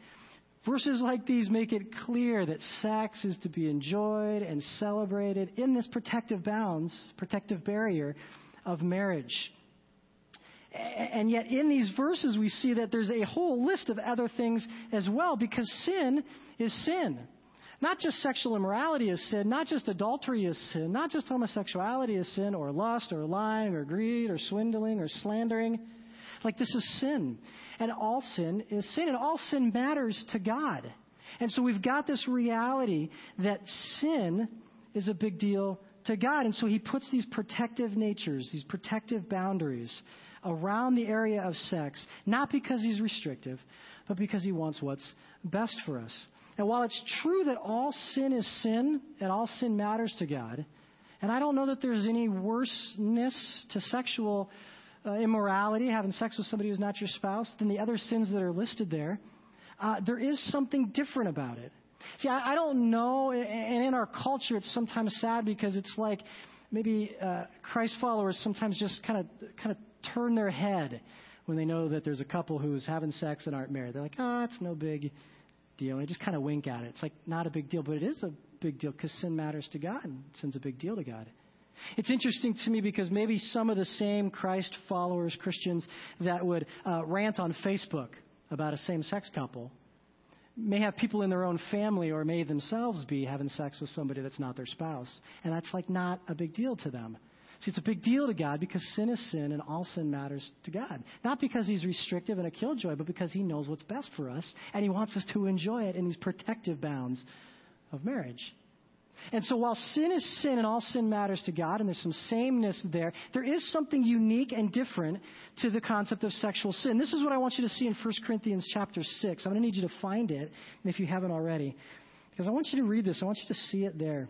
Verses like these make it clear that sex is to be enjoyed and celebrated in this protective bounds, protective barrier of marriage. And yet, in these verses, we see that there's a whole list of other things as well, because sin is sin. Not just sexual immorality is sin, not just adultery is sin, not just homosexuality is sin, or lust, or lying, or greed, or swindling, or slandering. Like, this is sin. And all sin is sin, and all sin matters to God. And so we've got this reality that sin is a big deal to God. And so he puts these protective natures, these protective boundaries around the area of sex, not because he's restrictive, but because he wants what's best for us. And while it's true that all sin is sin and all sin matters to God, and I don't know that there's any worseness to sexual uh, immorality, having sex with somebody who's not your spouse, than the other sins that are listed there, uh, there is something different about it. See, I, I don't know, and in our culture, it's sometimes sad because it's like maybe uh, Christ followers sometimes just kind of kind of turn their head when they know that there's a couple who's having sex and aren't married. They're like, oh, it's no big deal. And they just kind of wink at it. It's like not a big deal, but it is a big deal because sin matters to God, and sin's a big deal to God. It's interesting to me because maybe some of the same Christ followers, Christians, that would uh, rant on Facebook about a same sex couple may have people in their own family or may themselves be having sex with somebody that's not their spouse. And that's like not a big deal to them. See, it's a big deal to God because sin is sin and all sin matters to God. Not because He's restrictive and a killjoy, but because He knows what's best for us and He wants us to enjoy it in these protective bounds of marriage. And so while sin is sin and all sin matters to God, and there's some sameness there, there is something unique and different to the concept of sexual sin. This is what I want you to see in 1 Corinthians chapter 6. I'm going to need you to find it, if you haven't already, because I want you to read this. I want you to see it there.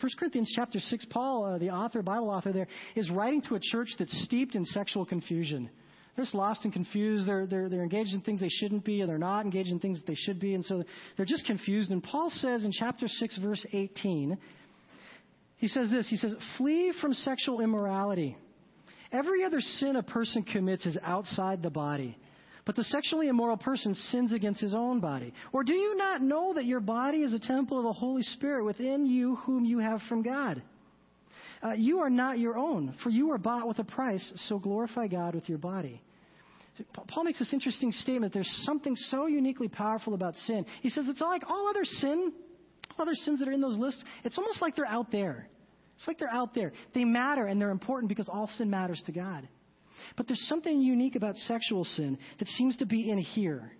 1 Corinthians chapter 6, Paul, uh, the author, Bible author there, is writing to a church that's steeped in sexual confusion. They're just lost and confused. They're, they're, they're engaged in things they shouldn't be, and they're not engaged in things that they should be. And so they're just confused. And Paul says in chapter 6, verse 18, he says this He says, Flee from sexual immorality. Every other sin a person commits is outside the body. But the sexually immoral person sins against his own body. Or do you not know that your body is a temple of the Holy Spirit within you, whom you have from God? Uh, you are not your own, for you are bought with a price, so glorify God with your body. Paul makes this interesting statement. There's something so uniquely powerful about sin. He says it's like all other sin, all other sins that are in those lists, it's almost like they're out there. It's like they're out there. They matter and they're important because all sin matters to God. But there's something unique about sexual sin that seems to be in here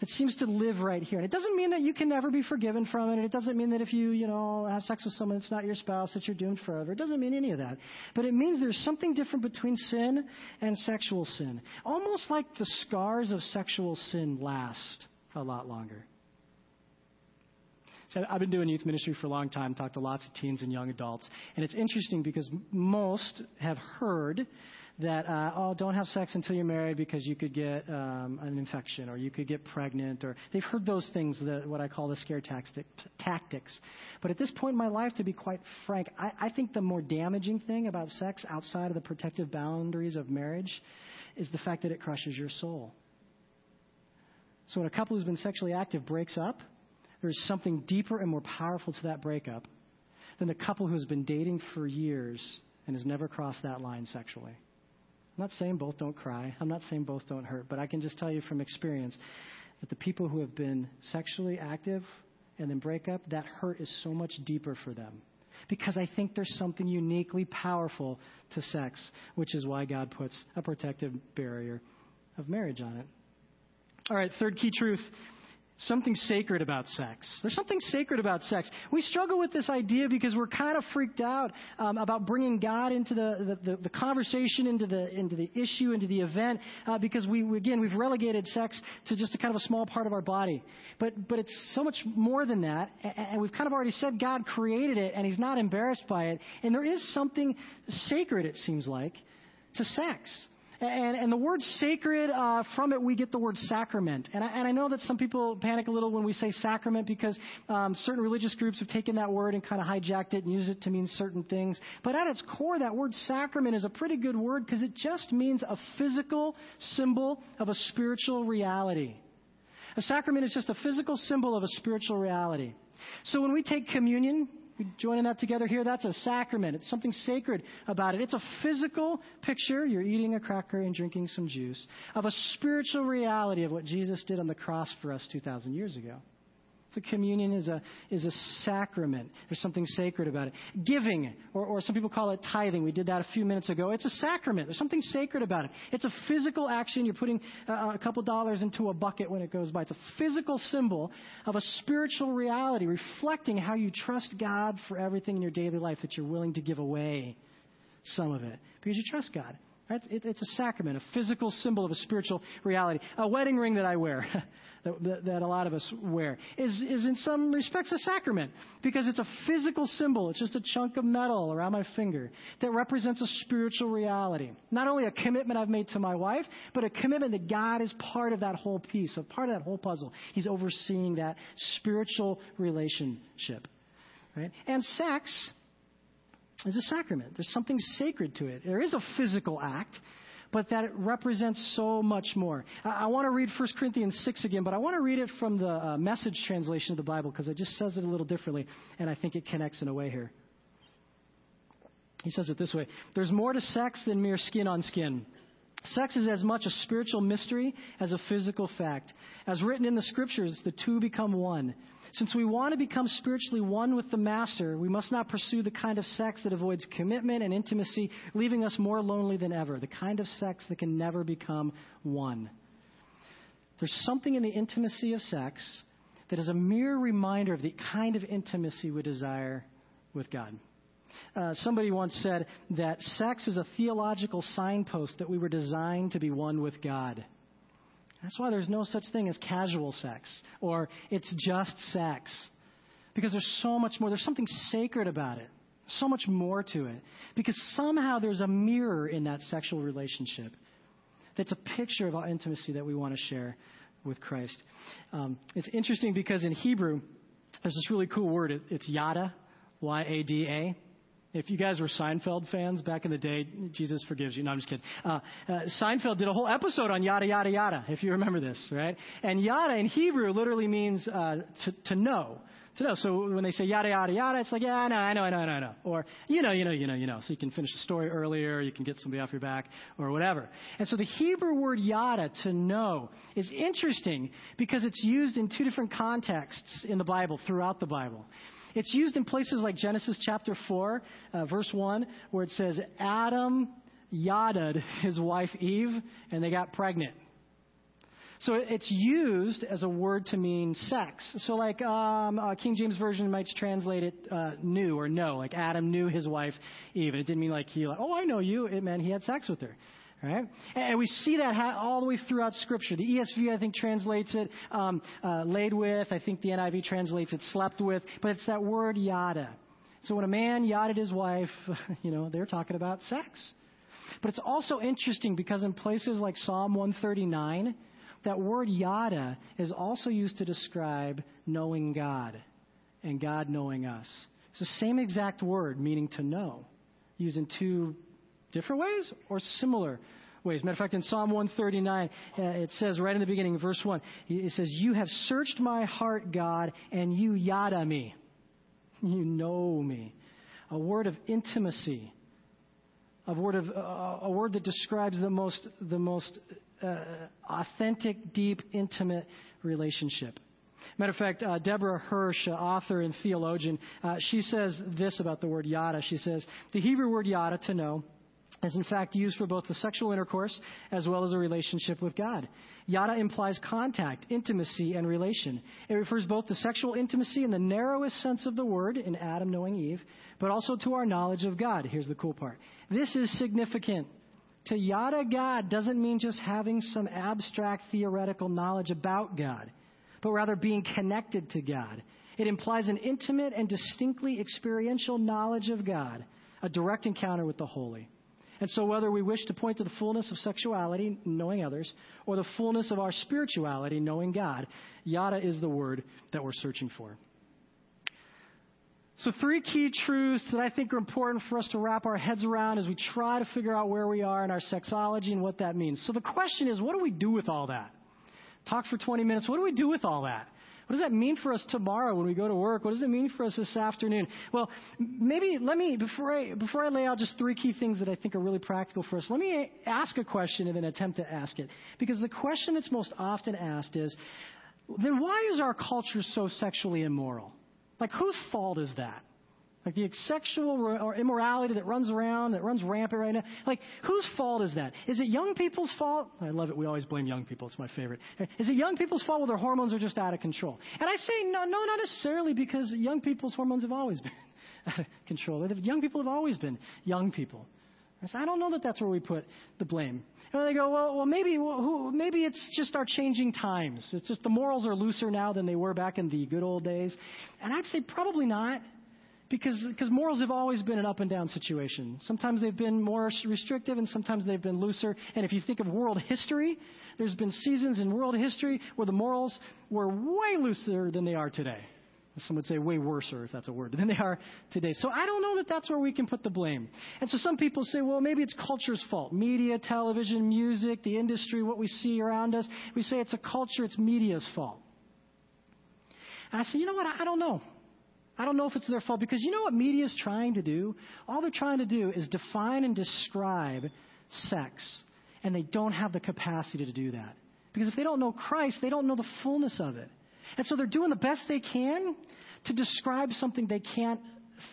that seems to live right here. And it doesn't mean that you can never be forgiven from it. And it doesn't mean that if you, you know, have sex with someone that's not your spouse that you're doomed forever. It doesn't mean any of that. But it means there's something different between sin and sexual sin. Almost like the scars of sexual sin last a lot longer. So I've been doing youth ministry for a long time, talked to lots of teens and young adults. And it's interesting because most have heard that, uh, oh, don't have sex until you're married because you could get um, an infection or you could get pregnant, or they've heard those things, that, what I call the scare tactic, tactics. But at this point in my life, to be quite frank, I, I think the more damaging thing about sex outside of the protective boundaries of marriage is the fact that it crushes your soul. So when a couple who's been sexually active breaks up, there's something deeper and more powerful to that breakup than the couple who's been dating for years and has never crossed that line sexually. I'm not saying both don't cry. I'm not saying both don't hurt. But I can just tell you from experience that the people who have been sexually active and then break up, that hurt is so much deeper for them. Because I think there's something uniquely powerful to sex, which is why God puts a protective barrier of marriage on it. All right, third key truth something sacred about sex. There's something sacred about sex. We struggle with this idea because we're kind of freaked out um, about bringing God into the, the, the, conversation, into the, into the issue, into the event, uh, because we, again, we've relegated sex to just a kind of a small part of our body. But, but it's so much more than that, and we've kind of already said God created it, and He's not embarrassed by it. And there is something sacred, it seems like, to sex. And, and the word sacred, uh, from it we get the word sacrament. And I, and I know that some people panic a little when we say sacrament because um, certain religious groups have taken that word and kind of hijacked it and used it to mean certain things. But at its core, that word sacrament is a pretty good word because it just means a physical symbol of a spiritual reality. A sacrament is just a physical symbol of a spiritual reality. So when we take communion, joining that together here, that's a sacrament. It's something sacred about it. It's a physical picture, you're eating a cracker and drinking some juice, of a spiritual reality of what Jesus did on the cross for us 2,000 years ago. The communion is a, is a sacrament. There's something sacred about it. Giving, or, or some people call it tithing. We did that a few minutes ago. It's a sacrament. There's something sacred about it. It's a physical action. You're putting uh, a couple dollars into a bucket when it goes by. It's a physical symbol of a spiritual reality reflecting how you trust God for everything in your daily life that you're willing to give away some of it because you trust God. Right? It, it's a sacrament, a physical symbol of a spiritual reality. A wedding ring that I wear. that, that, a lot of us wear is, is in some respects a sacrament because it's a physical symbol. It's just a chunk of metal around my finger that represents a spiritual reality. Not only a commitment I've made to my wife, but a commitment that God is part of that whole piece, a part of that whole puzzle. He's overseeing that spiritual relationship. Right? And sex is a sacrament. There's something sacred to it. There is a physical act, but that it represents so much more. I, I want to read 1 Corinthians 6 again, but I want to read it from the uh, message translation of the Bible because it just says it a little differently, and I think it connects in a way here. He says it this way There's more to sex than mere skin on skin. Sex is as much a spiritual mystery as a physical fact. As written in the scriptures, the two become one. Since we want to become spiritually one with the Master, we must not pursue the kind of sex that avoids commitment and intimacy, leaving us more lonely than ever. The kind of sex that can never become one. There's something in the intimacy of sex that is a mere reminder of the kind of intimacy we desire with God. Uh, somebody once said that sex is a theological signpost that we were designed to be one with God. That's why there's no such thing as casual sex or it's just sex. Because there's so much more. There's something sacred about it. So much more to it. Because somehow there's a mirror in that sexual relationship that's a picture of our intimacy that we want to share with Christ. Um, it's interesting because in Hebrew, there's this really cool word. It, it's yada, Y A D A. If you guys were Seinfeld fans back in the day, Jesus forgives you. No, I'm just kidding. Uh, uh, Seinfeld did a whole episode on yada, yada, yada, if you remember this, right? And yada in Hebrew literally means uh, to, to know. To know. So when they say yada, yada, yada, it's like, yeah, I know, I know, I know, I know, I know. Or, you know, you know, you know, you know. So you can finish the story earlier, you can get somebody off your back, or whatever. And so the Hebrew word yada, to know, is interesting because it's used in two different contexts in the Bible, throughout the Bible. It's used in places like Genesis chapter 4, uh, verse 1, where it says, Adam yaded his wife Eve, and they got pregnant. So it's used as a word to mean sex. So, like um, uh, King James Version might translate it uh, knew or know, like Adam knew his wife Eve. And it didn't mean like he, like, oh, I know you. It meant he had sex with her. Right? And we see that all the way throughout Scripture. The ESV, I think, translates it um, uh, laid with. I think the NIV translates it slept with. But it's that word yada. So when a man yadded his wife, you know, they're talking about sex. But it's also interesting because in places like Psalm 139, that word yada is also used to describe knowing God and God knowing us. It's the same exact word, meaning to know, used in two different ways or similar ways. Matter of fact, in Psalm 139, uh, it says right in the beginning, verse 1, it says, You have searched my heart, God, and you yada me. You know me. A word of intimacy. A word of uh, a word that describes the most the most uh, authentic, deep, intimate relationship. Matter of fact, uh, Debra Hirsch, uh, author and theologian, uh, she says this about the word yada. She says, the Hebrew word yada, to know, is in fact used for both the sexual intercourse as well as a relationship with God. Yada implies contact, intimacy, and relation. It refers both to sexual intimacy in the narrowest sense of the word, in Adam knowing Eve, but also to our knowledge of God. Here's the cool part. This is significant. To yada God doesn't mean just having some abstract theoretical knowledge about God, but rather being connected to God. It implies an intimate and distinctly experiential knowledge of God, a direct encounter with the holy. And so, whether we wish to point to the fullness of sexuality, knowing others, or the fullness of our spirituality, knowing God, yada is the word that we're searching for. So, three key truths that I think are important for us to wrap our heads around as we try to figure out where we are in our sexology and what that means. So, the question is what do we do with all that? Talk for 20 minutes. What do we do with all that? What does that mean for us tomorrow when we go to work? What does it mean for us this afternoon? Well, maybe let me, before I, before I lay out just three key things that I think are really practical for us, let me ask a question and then attempt to ask it. Because the question that's most often asked is, then why is our culture so sexually immoral? Like, whose fault is that? Like the sexual or immorality that runs around, that runs rampant right now. Like, whose fault is that? Is it young people's fault? I love it. We always blame young people. It's my favorite. Is it young people's fault? Well, their hormones are just out of control. And I say no, no, not necessarily because young people's hormones have always been out of control. Young people have always been young people. I don't know that that's where we put the blame. And they go, well, well, maybe, well, who, maybe it's just our changing times. It's just the morals are looser now than they were back in the good old days. And I'd say probably not because, because morals have always been an up and down situation. Sometimes they've been more restrictive and sometimes they've been looser. And if you think of world history, there's been seasons in world history where the morals were way looser than they are today. Some would say way worse, if that's a word, than they are today. So I don't know that that's where we can put the blame. And so some people say, well, maybe it's culture's fault. Media, television, music, the industry, what we see around us. We say it's a culture, it's media's fault. And I say, you know what? I don't know. I don't know if it's their fault because you know what media is trying to do? All they're trying to do is define and describe sex, and they don't have the capacity to do that. Because if they don't know Christ, they don't know the fullness of it. And so they're doing the best they can to describe something they can't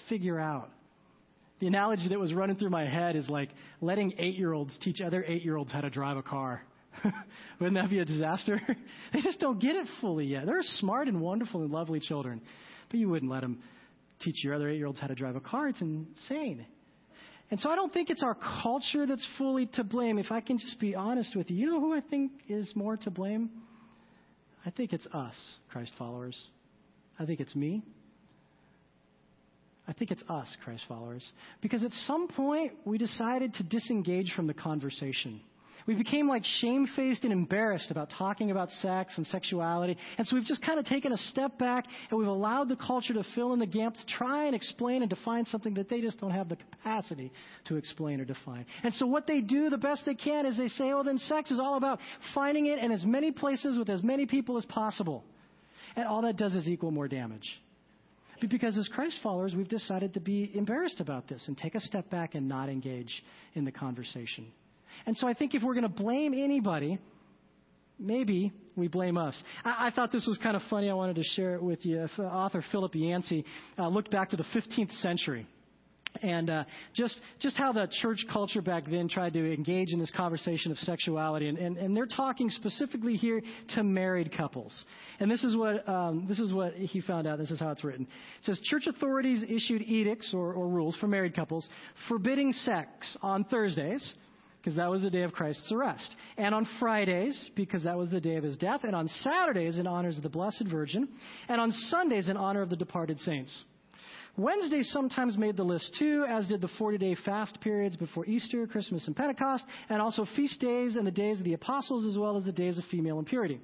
figure out. The analogy that was running through my head is like letting eight year olds teach other eight year olds how to drive a car. Wouldn't that be a disaster? they just don't get it fully yet. They're smart and wonderful and lovely children. But you wouldn't let them teach your other eight year olds how to drive a car. It's insane. And so I don't think it's our culture that's fully to blame. If I can just be honest with you, you know who I think is more to blame? I think it's us, Christ followers. I think it's me. I think it's us, Christ followers. Because at some point, we decided to disengage from the conversation. We became like shamefaced and embarrassed about talking about sex and sexuality. And so we've just kind of taken a step back and we've allowed the culture to fill in the gap to try and explain and define something that they just don't have the capacity to explain or define. And so what they do the best they can is they say, oh, then sex is all about finding it in as many places with as many people as possible. And all that does is equal more damage. Because as Christ followers, we've decided to be embarrassed about this and take a step back and not engage in the conversation. And so I think if we're going to blame anybody, maybe we blame us. I, I, thought this was kind of funny. I wanted to share it with you. Uh, author Philip Yancey uh, looked back to the 15th century. And uh, just just how the church culture back then tried to engage in this conversation of sexuality, and, and, and they're talking specifically here to married couples. And this is what um, this is what he found out. This is how it's written. It says church authorities issued edicts or, or rules for married couples forbidding sex on Thursdays because that was the day of Christ's arrest. And on Fridays, because that was the day of his death. And on Saturdays, in honor of the Blessed Virgin. And on Sundays, in honor of the departed saints. Wednesdays sometimes made the list too, as did the 40 day fast periods before Easter, Christmas, and Pentecost, and also feast days and the days of the apostles, as well as the days of female impurity.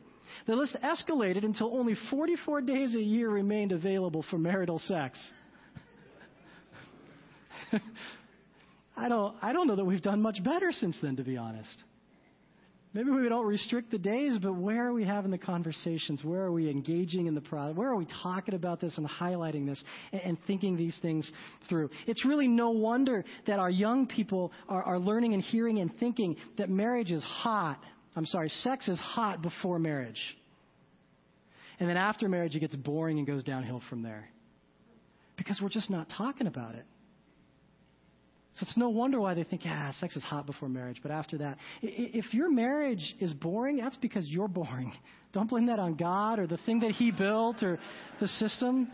The list escalated until only 44 days a year remained available for marital sex. I don't, I don't know that we've done much better since then, to be honest. Maybe we don't restrict the days, but where are we having the conversations? Where are we engaging in the process? Where are we talking about this and highlighting this and, and, thinking these things through? It's really no wonder that our young people are, are learning and hearing and thinking that marriage is hot. I'm sorry, sex is hot before marriage. And then after marriage, it gets boring and goes downhill from there. Because we're just not talking about it. It's no wonder why they think, yeah, sex is hot before marriage, but after that. If your marriage is boring, that's because you're boring. Don't blame that on God or the thing that He built or the system.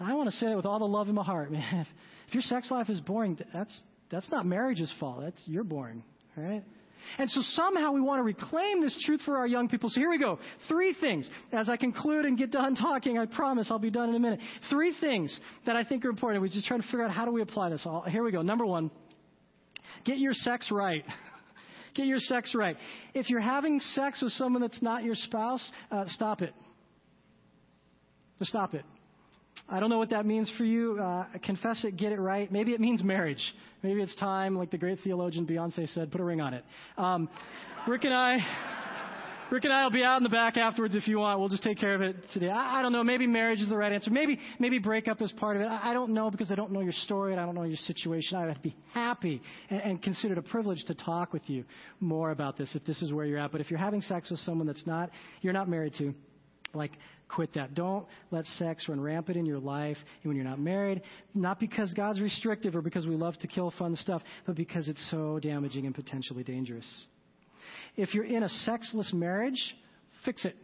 I want to say that with all the love in my heart, man. If your sex life is boring, that's, that's not marriage's fault. That's, you're boring, right? And so somehow we want to reclaim this truth for our young people. So here we go. Three things. As I conclude and get done talking, I promise I'll be done in a minute. Three things that I think are important. We're just trying to figure out how do we apply this. All. Here we go. Number one, get your sex right. Get your sex right. If you're having sex with someone that's not your spouse, uh, stop it. Just stop it. I don't know what that means for you. Uh, confess it, get it right. Maybe it means marriage. Maybe it's time, like the great theologian Beyonce said, put a ring on it. Um, Rick and I. Rick and I will be out in the back afterwards if you want. We'll just take care of it today. I, I don't know. Maybe marriage is the right answer. Maybe maybe breakup is part of it. I, I don't know because I don't know your story and I don't know your situation. I would be happy and, and consider it a privilege to talk with you more about this if this is where you're at. But if you're having sex with someone that's not you're not married to, like quit that. Don't let sex run rampant in your life when you're not married, not because God's restrictive or because we love to kill fun stuff, but because it's so damaging and potentially dangerous. If you're in a sexless marriage, fix it.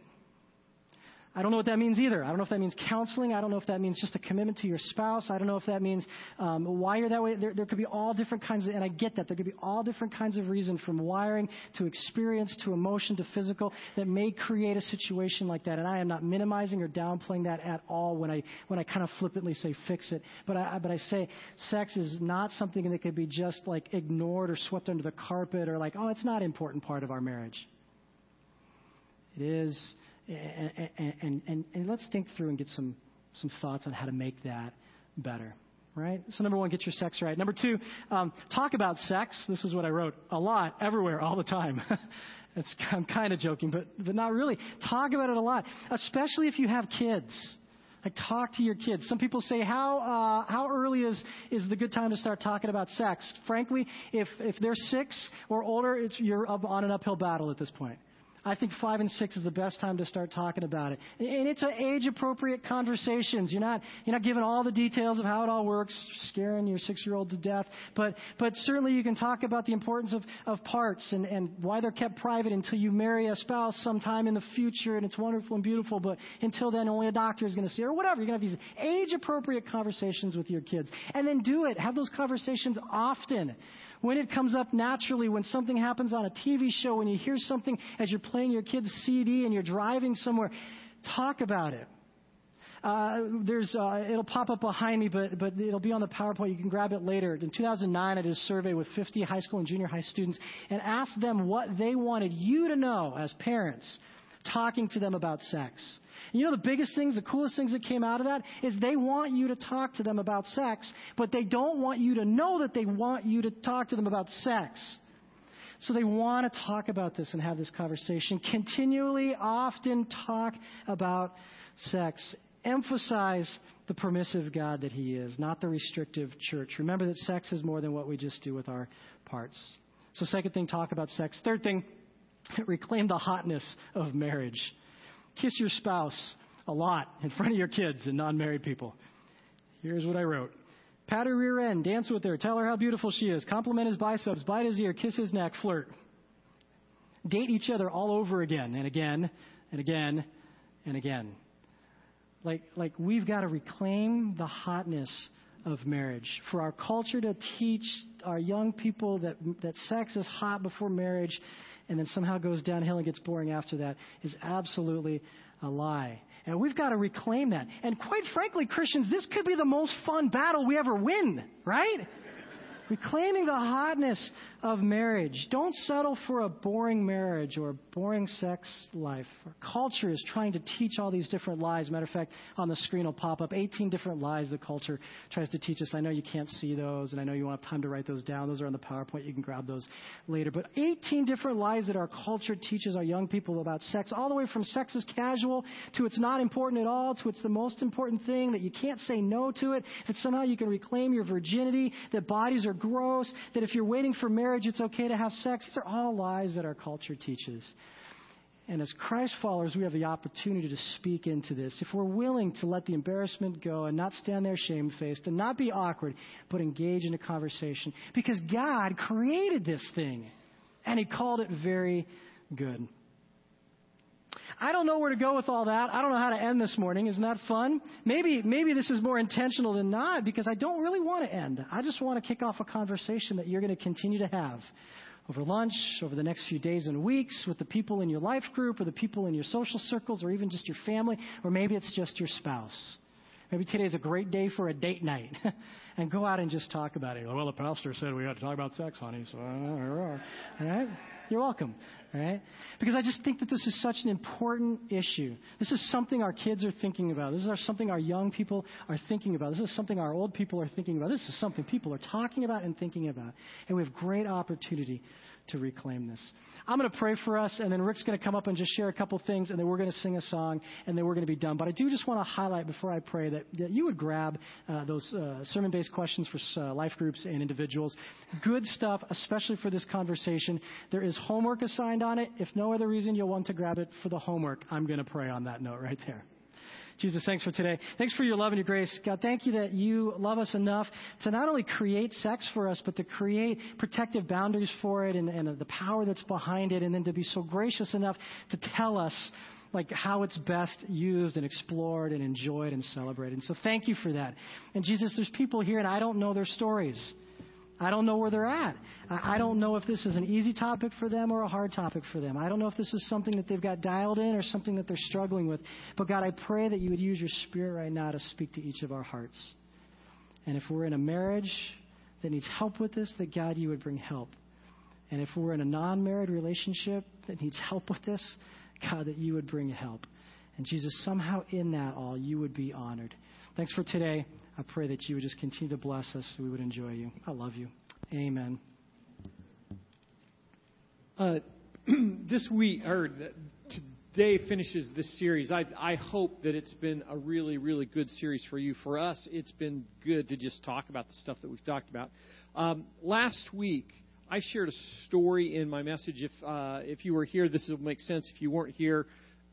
I don't know what that means either. I don't know if that means counseling. I don't know if that means just a commitment to your spouse. I don't know if that means um, why you're that way. There, there could be all different kinds of, and I get that. There could be all different kinds of reason from wiring to experience to emotion to physical that may create a situation like that. And I am not minimizing or downplaying that at all when I, when I kind of flippantly say fix it. But I, but I say sex is not something that could be just like ignored or swept under the carpet or like, oh, it's not an important part of our marriage. It is and, and, and, let's think through and get some, some thoughts on how to make that better. Right? So, number one, get your sex right. Number two, um, talk about sex. This is what I wrote a lot, everywhere, all the time. it's, I'm kind of joking, but, but not really. Talk about it a lot, especially if you have kids. Like talk to your kids. Some people say, how uh, how early is is the good time to start talking about sex? Frankly, if if they're six or older, it's you're up on an uphill battle at this point. I think five and six is the best time to start talking about it. And it's age appropriate conversations. You're not, you're not giving all the details of how it all works, scaring your six year old to death. But, but certainly you can talk about the importance of, of parts and, and why they're kept private until you marry a spouse sometime in the future and it's wonderful and beautiful. But until then, only a doctor is going to see or whatever. You're going to have these age appropriate conversations with your kids. And then do it. Have those conversations often when it comes up naturally, when something happens on a TV show, when you hear something as you're playing your kid's CD and you're driving somewhere, talk about it. Uh, there's, uh, it'll pop up behind me, but, but it'll be on the PowerPoint. You can grab it later. In 2009, I did a survey with 50 high school and junior high students and asked them what they wanted you to know as parents talking to them about sex. You know the biggest things, the coolest things that came out of that is they want you to talk to them about sex, but they don't want you to know that they want you to talk to them about sex. So they want to talk about this and have this conversation. Continually, often talk about sex. Emphasize the permissive God that He is, not the restrictive church. Remember that sex is more than what we just do with our parts. So, second thing, talk about sex. Third thing, reclaim the hotness of marriage. Kiss your spouse a lot in front of your kids and non married people. Here's what I wrote Pat her rear end, dance with her, tell her how beautiful she is, compliment his biceps, bite his ear, kiss his neck, flirt. Date each other all over again and again and again and again. Like, like we've got to reclaim the hotness of marriage. For our culture to teach our young people that, that sex is hot before marriage and then somehow goes downhill and gets boring after that is absolutely a lie. And we've got to reclaim that. And quite frankly, Christians, this could be the most fun battle we ever win, right? Reclaiming the hotness of marriage. Don't settle for a boring marriage or a boring sex life. Our culture is trying to teach all these different lies. Matter of fact, on the screen will pop up 18 different lies the culture tries to teach us. I know you can't see those, and I know you won't have time to write those down. Those are on the PowerPoint. You can grab those later. But 18 different lies that our culture teaches our young people about sex, all the way from sex is casual to it's not important at all to it's the most important thing, that you can't say no to it, that somehow you can reclaim your virginity, that bodies are gross, that if you're waiting for marriage, it's okay to have sex. These are all lies that our culture teaches. And as Christ followers, we have the opportunity to speak into this. If we're willing to let the embarrassment go and not stand there shamefaced and not be awkward, but engage in a conversation. Because God created this thing and He called it very good. I don't know where to go with all that. I don't know how to end this morning. Isn't that fun? Maybe, maybe this is more intentional than not because I don't really want to end. I just want to kick off a conversation that you're going to continue to have over lunch, over the next few days and weeks with the people in your life group or the people in your social circles or even just your family, or maybe it's just your spouse. Maybe today's a great day for a date night and go out and just talk about it. Well, the pastor said we had to talk about sex, honey, so, uh, all right? You're welcome right? Because I just think that this is such an important issue. This is something our kids are thinking about. This is something our young people are thinking about. This is something our old people are thinking about. This is something people are talking about and thinking about. And we have great opportunity to reclaim this. I'm going to pray for us, and then Rick's going to come up and just share a couple things, and then we're going to sing a song, and then we're going to be done. But I do just want to highlight before I pray that, that you would grab uh, those uh, sermon based questions for uh, life groups and individuals. Good stuff, especially for this conversation. There is homework assigned on it. If no other reason, you'll want to grab it for the homework. I'm going to pray on that note right there. Jesus, thanks for today. Thanks for your love and your grace. God, thank you that you love us enough to not only create sex for us, but to create protective boundaries for it and, and the power that's behind it, and then to be so gracious enough to tell us like how it's best used and explored and enjoyed and celebrated. And so thank you for that. And Jesus, there's people here and I don't know their stories. I don't know where they're at. I don't know if this is an easy topic for them or a hard topic for them. I don't know if this is something that they've got dialed in or something that they're struggling with. But God, I pray that you would use your spirit right now to speak to each of our hearts. And if we're in a marriage that needs help with this, that God, you would bring help. And if we're in a non married relationship that needs help with this, God, that you would bring help. And Jesus, somehow in that all, you would be honored. Thanks for today. I pray that you would just continue to bless us so we would enjoy you. I love you. Amen. Uh, this week, or today finishes this series. I, I hope that it's been a really, really good series for you. For us, it's been good to just talk about the stuff that we've talked about. Um, last week, I shared a story in my message. If uh, if you were here, this will make sense. If you weren't here,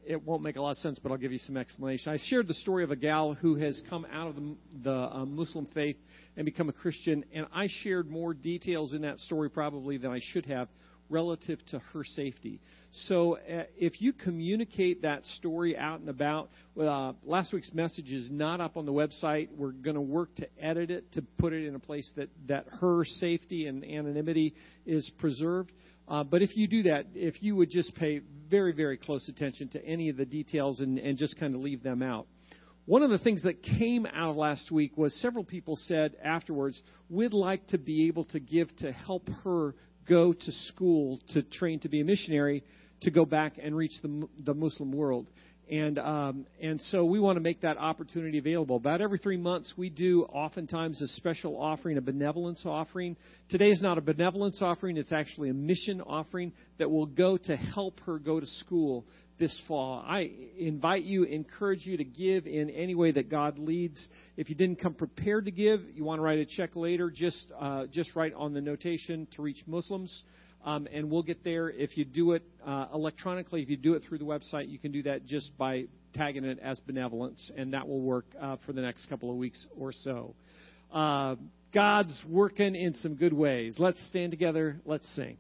it won't make a lot of sense, but I'll give you some explanation. I shared the story of a gal who has come out of the, the uh, Muslim faith and become a Christian, and I shared more details in that story probably than I should have relative to her safety. So uh, if you communicate that story out and about, uh, last week's message is not up on the website. We're going to work to edit it to put it in a place that, that her safety and anonymity is preserved. Uh, but if you do that, if you would just pay very, very close attention to any of the details and, and just kind of leave them out. One of the things that came out of last week was several people said afterwards, we'd like to be able to give to help her go to school to train to be a missionary to go back and reach the, the Muslim world. And um, and so we want to make that opportunity available. About every three months, we do oftentimes a special offering, a benevolence offering. Today is not a benevolence offering; it's actually a mission offering that will go to help her go to school this fall. I invite you, encourage you to give in any way that God leads. If you didn't come prepared to give, you want to write a check later. Just uh, just write on the notation to reach Muslims um, and we'll get there. If you do it uh, electronically, if you do it through the website, you can do that just by tagging it as benevolence, and that will work uh, for the next couple of weeks or so. Uh, God's working in some good ways. Let's stand together. Let's sing.